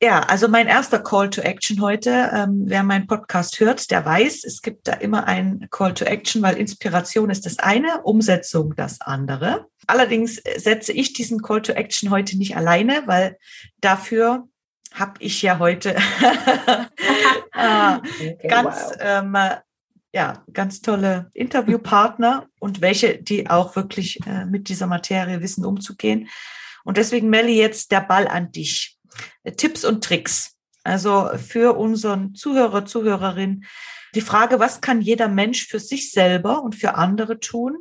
ja, also mein erster Call to Action heute, ähm, wer meinen Podcast hört, der weiß, es gibt da immer ein Call to Action, weil Inspiration ist das eine, Umsetzung das andere. Allerdings setze ich diesen Call to Action heute nicht alleine, weil dafür habe ich ja heute äh, okay, ganz wow. ähm, ja, ganz tolle Interviewpartner und welche, die auch wirklich äh, mit dieser Materie wissen, umzugehen. Und deswegen, Melli, jetzt der Ball an dich. Tipps und Tricks. Also für unseren Zuhörer, Zuhörerin, die Frage, was kann jeder Mensch für sich selber und für andere tun,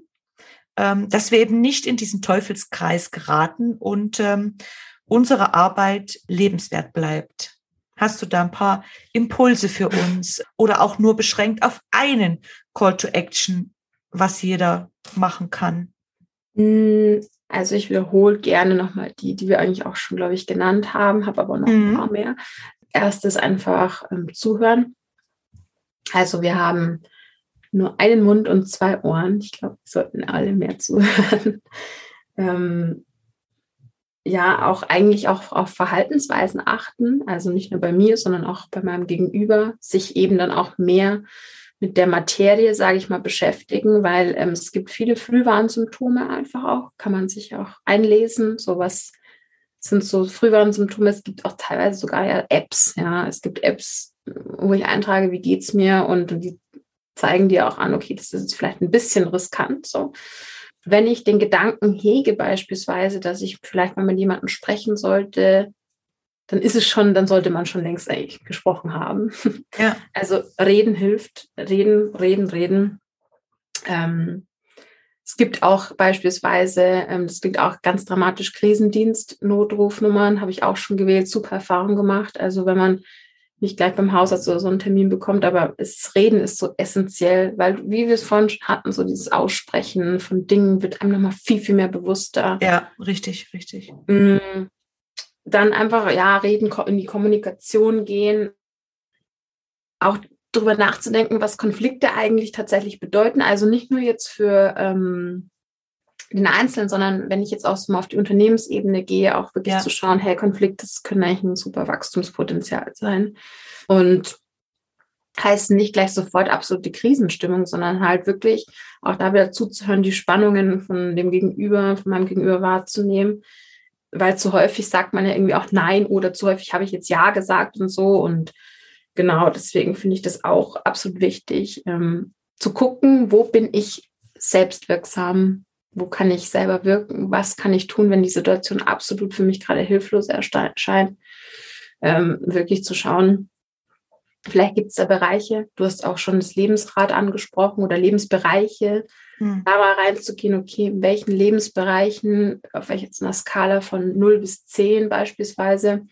ähm, dass wir eben nicht in diesen Teufelskreis geraten und ähm, unsere Arbeit lebenswert bleibt. Hast du da ein paar Impulse für uns oder auch nur beschränkt auf einen Call to Action, was jeder machen kann? Also ich wiederhole gerne nochmal die, die wir eigentlich auch schon, glaube ich, genannt haben, habe aber noch mhm. ein paar mehr. Erstes einfach ähm, zuhören. Also wir haben nur einen Mund und zwei Ohren. Ich glaube, wir sollten alle mehr zuhören. ähm, ja, auch eigentlich auch auf Verhaltensweisen achten, also nicht nur bei mir, sondern auch bei meinem Gegenüber, sich eben dann auch mehr mit der Materie, sage ich mal, beschäftigen, weil ähm, es gibt viele Frühwarnsymptome einfach auch, kann man sich auch einlesen. Sowas sind so Frühwarnsymptome. Es gibt auch teilweise sogar ja Apps. Ja, es gibt Apps, wo ich eintrage, wie geht's mir und die zeigen dir auch an, okay, das ist vielleicht ein bisschen riskant. So, wenn ich den Gedanken hege beispielsweise, dass ich vielleicht mal mit jemandem sprechen sollte, dann ist es schon, dann sollte man schon längst eigentlich gesprochen haben. Ja. Also reden hilft, reden, reden, reden. Ähm, Es gibt auch beispielsweise, ähm, das klingt auch ganz dramatisch, Krisendienst, Notrufnummern, habe ich auch schon gewählt, super Erfahrung gemacht. Also wenn man nicht gleich beim Hausarzt oder so einen Termin bekommt, aber das Reden ist so essentiell, weil, wie wir es vorhin schon hatten, so dieses Aussprechen von Dingen wird einem nochmal viel, viel mehr bewusster. Ja, richtig, richtig. Mm, dann einfach, ja, reden, in die Kommunikation gehen, auch darüber nachzudenken, was Konflikte eigentlich tatsächlich bedeuten. Also nicht nur jetzt für ähm, den Einzelnen, sondern wenn ich jetzt auch so mal auf die Unternehmensebene gehe, auch wirklich ja. zu schauen, hey, Konflikte, das können eigentlich ein super Wachstumspotenzial sein. Und heißt nicht gleich sofort absolute Krisenstimmung, sondern halt wirklich auch da wieder zuzuhören, die Spannungen von dem Gegenüber, von meinem Gegenüber wahrzunehmen. Weil zu häufig sagt man ja irgendwie auch Nein oder zu häufig habe ich jetzt Ja gesagt und so. Und genau, deswegen finde ich das auch absolut wichtig, ähm, zu gucken, wo bin ich selbstwirksam, wo kann ich selber wirken, was kann ich tun, wenn die Situation absolut für mich gerade hilflos erscheint. Ähm, wirklich zu schauen, vielleicht gibt es da Bereiche, du hast auch schon das Lebensrad angesprochen oder Lebensbereiche, hm. da mal reinzugehen, okay, in welchen Lebensbereichen, auf welcher Skala von 0 bis 10 beispielsweise,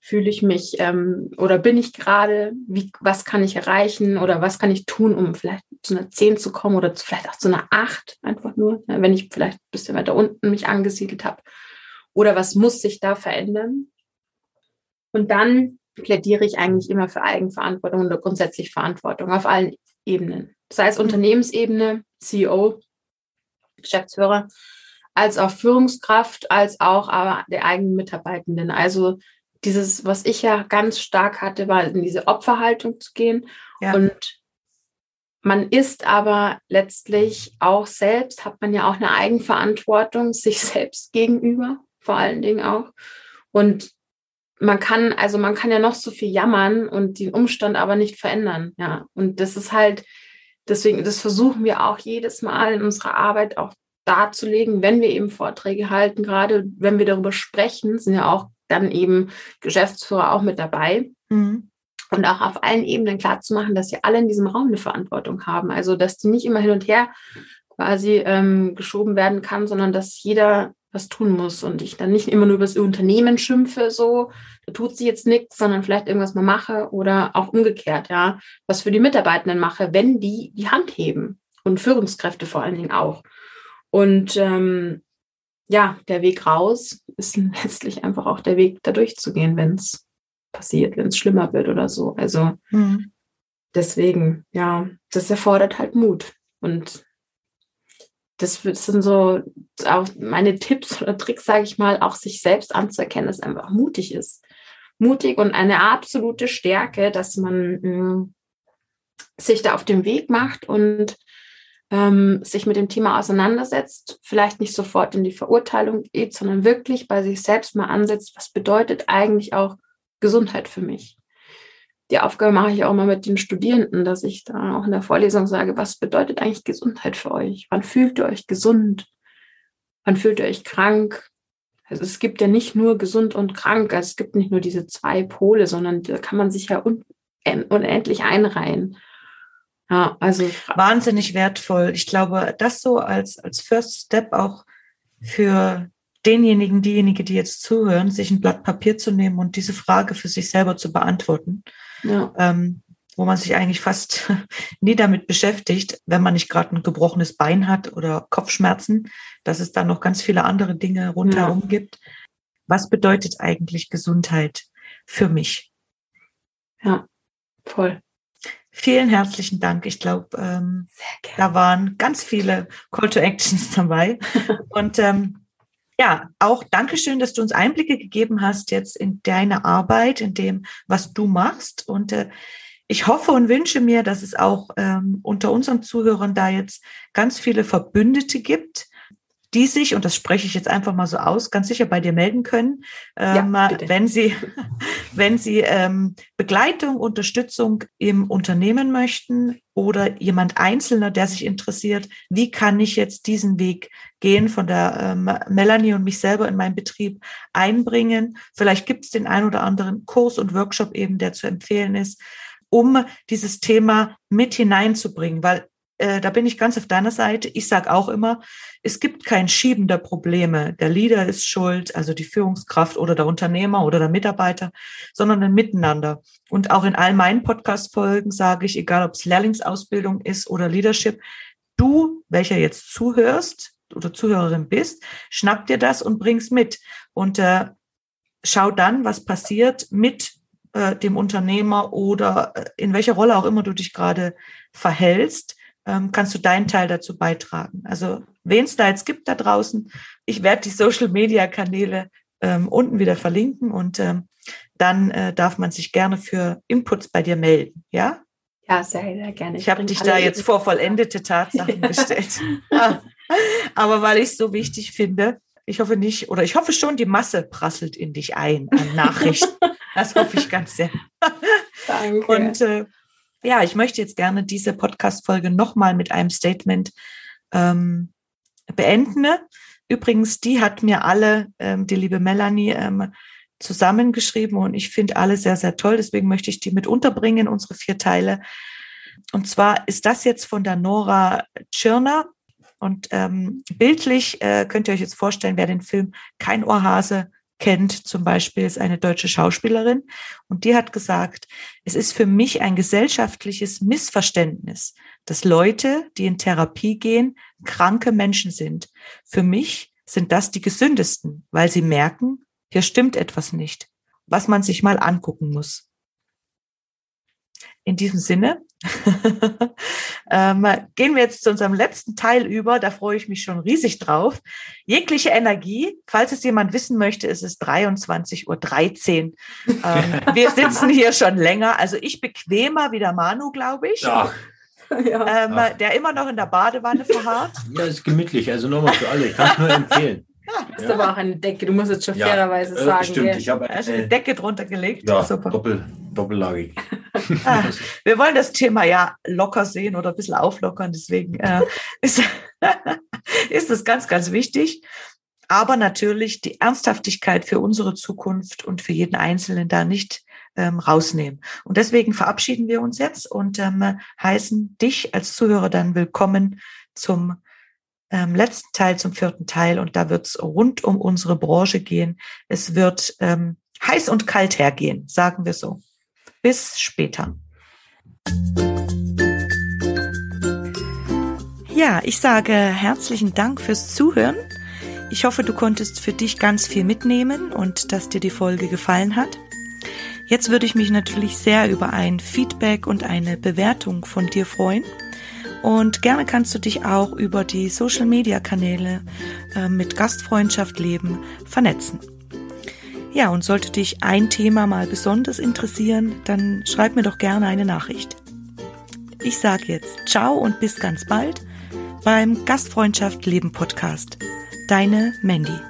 fühle ich mich ähm, oder bin ich gerade, was kann ich erreichen oder was kann ich tun, um vielleicht zu einer 10 zu kommen oder zu, vielleicht auch zu einer 8 einfach nur, ja, wenn ich vielleicht ein bisschen weiter unten mich angesiedelt habe. Oder was muss sich da verändern? Und dann plädiere ich eigentlich immer für Eigenverantwortung oder grundsätzlich Verantwortung auf allen Ebenen. Sei es Unternehmensebene, CEO, Geschäftsführer, als auch Führungskraft, als auch aber der eigenen Mitarbeitenden. Also dieses, was ich ja ganz stark hatte, war in diese Opferhaltung zu gehen. Ja. Und man ist aber letztlich auch selbst, hat man ja auch eine Eigenverantwortung sich selbst gegenüber, vor allen Dingen auch. Und man kann, also man kann ja noch so viel jammern und den Umstand aber nicht verändern. Ja. Und das ist halt, deswegen, das versuchen wir auch jedes Mal in unserer Arbeit auch darzulegen, wenn wir eben Vorträge halten, gerade wenn wir darüber sprechen, sind ja auch dann eben Geschäftsführer auch mit dabei. Mhm. Und auch auf allen Ebenen klar zu machen, dass sie alle in diesem Raum eine Verantwortung haben. Also, dass die nicht immer hin und her quasi ähm, geschoben werden kann, sondern dass jeder was tun muss und ich dann nicht immer nur über das Unternehmen schimpfe, so, da tut sie jetzt nichts, sondern vielleicht irgendwas mal mache oder auch umgekehrt, ja, was für die Mitarbeitenden mache, wenn die die Hand heben und Führungskräfte vor allen Dingen auch. Und ähm, ja, der Weg raus ist letztlich einfach auch der Weg, da durchzugehen, wenn es passiert, wenn es schlimmer wird oder so. Also mhm. deswegen, ja, das erfordert halt Mut. Und das sind so auch meine Tipps oder Tricks, sage ich mal, auch sich selbst anzuerkennen, dass einfach mutig ist. Mutig und eine absolute Stärke, dass man mh, mm, sich da auf den Weg macht und ähm, sich mit dem Thema auseinandersetzt, vielleicht nicht sofort in die Verurteilung geht, sondern wirklich bei sich selbst mal ansetzt, was bedeutet eigentlich auch Gesundheit für mich? Die Aufgabe mache ich auch mal mit den Studierenden, dass ich da auch in der Vorlesung sage, was bedeutet eigentlich Gesundheit für euch? Wann fühlt ihr euch gesund? Wann fühlt ihr euch krank? Also es gibt ja nicht nur gesund und krank, also es gibt nicht nur diese zwei Pole, sondern da kann man sich ja unendlich einreihen. Ja, also wahnsinnig wertvoll. Ich glaube, das so als, als First Step auch für denjenigen, diejenige, die jetzt zuhören, sich ein Blatt Papier zu nehmen und diese Frage für sich selber zu beantworten. Ja. Ähm, wo man sich eigentlich fast nie damit beschäftigt, wenn man nicht gerade ein gebrochenes Bein hat oder Kopfschmerzen, dass es da noch ganz viele andere Dinge rundherum ja. gibt. Was bedeutet eigentlich Gesundheit für mich? Ja, voll. Vielen herzlichen Dank. Ich glaube, ähm, da waren ganz viele Call to Actions dabei. Und ähm, ja, auch Dankeschön, dass du uns Einblicke gegeben hast jetzt in deine Arbeit, in dem, was du machst. Und äh, ich hoffe und wünsche mir, dass es auch ähm, unter unseren Zuhörern da jetzt ganz viele Verbündete gibt, die sich, und das spreche ich jetzt einfach mal so aus, ganz sicher bei dir melden können, ähm, ja, wenn sie, wenn sie ähm, Begleitung, Unterstützung im Unternehmen möchten oder jemand Einzelner, der sich interessiert, wie kann ich jetzt diesen Weg gehen von der ähm, Melanie und mich selber in meinen Betrieb einbringen. Vielleicht gibt es den ein oder anderen Kurs und Workshop eben, der zu empfehlen ist, um dieses Thema mit hineinzubringen, weil äh, da bin ich ganz auf deiner Seite. Ich sage auch immer, es gibt kein Schieben der Probleme. Der Leader ist schuld, also die Führungskraft oder der Unternehmer oder der Mitarbeiter, sondern ein Miteinander. Und auch in all meinen Podcast-Folgen sage ich, egal ob es Lehrlingsausbildung ist oder Leadership, du, welcher jetzt zuhörst oder Zuhörerin bist, schnapp dir das und bring's mit. Und äh, schau dann, was passiert mit äh, dem Unternehmer oder äh, in welcher Rolle auch immer du dich gerade verhältst ähm, kannst du deinen Teil dazu beitragen. Also wen es da jetzt gibt da draußen, ich werde die Social-Media-Kanäle ähm, unten wieder verlinken und ähm, dann äh, darf man sich gerne für Inputs bei dir melden, ja? Ja, sehr, sehr gerne. Ich, ich habe dich da jetzt vor vollendete Tatsachen gestellt. Aber weil ich es so wichtig finde, ich hoffe nicht, oder ich hoffe schon, die Masse prasselt in dich ein an Nachrichten. das hoffe ich ganz sehr. Danke. Und äh, ja, ich möchte jetzt gerne diese Podcast-Folge nochmal mit einem Statement ähm, beenden. Übrigens, die hat mir alle, ähm, die liebe Melanie, ähm, zusammengeschrieben und ich finde alle sehr, sehr toll. Deswegen möchte ich die mit unterbringen in unsere vier Teile. Und zwar ist das jetzt von der Nora Tschirner. Und ähm, bildlich äh, könnt ihr euch jetzt vorstellen, wer den Film Kein Ohrhase kennt, zum Beispiel ist eine deutsche Schauspielerin und die hat gesagt, es ist für mich ein gesellschaftliches Missverständnis, dass Leute, die in Therapie gehen, kranke Menschen sind. Für mich sind das die gesündesten, weil sie merken, hier stimmt etwas nicht, was man sich mal angucken muss. In diesem Sinne ähm, gehen wir jetzt zu unserem letzten Teil über. Da freue ich mich schon riesig drauf. Jegliche Energie, falls es jemand wissen möchte, ist es 23.13 Uhr. Ähm, wir sitzen hier schon länger. Also ich bequemer wie der Manu, glaube ich. Ach. Ja. Ähm, der immer noch in der Badewanne verharrt. Ja, ist gemütlich. Also nochmal für alle. Ich kann es nur empfehlen. Das ist ja. aber auch eine Decke, du musst jetzt schon fairerweise äh, sagen. Stimmt, ich habe eine, eine Decke drunter gelegt. Ja, Super. Doppel, doppellagig. ah, wir wollen das Thema ja locker sehen oder ein bisschen auflockern, deswegen äh, ist, ist das ganz, ganz wichtig. Aber natürlich die Ernsthaftigkeit für unsere Zukunft und für jeden Einzelnen da nicht ähm, rausnehmen. Und deswegen verabschieden wir uns jetzt und ähm, heißen dich als Zuhörer dann willkommen zum ähm, letzten Teil, zum vierten Teil. Und da wird es rund um unsere Branche gehen. Es wird ähm, heiß und kalt hergehen, sagen wir so. Bis später. Ja, ich sage herzlichen Dank fürs Zuhören. Ich hoffe, du konntest für dich ganz viel mitnehmen und dass dir die Folge gefallen hat. Jetzt würde ich mich natürlich sehr über ein Feedback und eine Bewertung von dir freuen. Und gerne kannst du dich auch über die Social-Media-Kanäle äh, mit Gastfreundschaft leben vernetzen. Ja, und sollte dich ein Thema mal besonders interessieren, dann schreib mir doch gerne eine Nachricht. Ich sage jetzt ciao und bis ganz bald beim Gastfreundschaft Leben Podcast. Deine Mandy.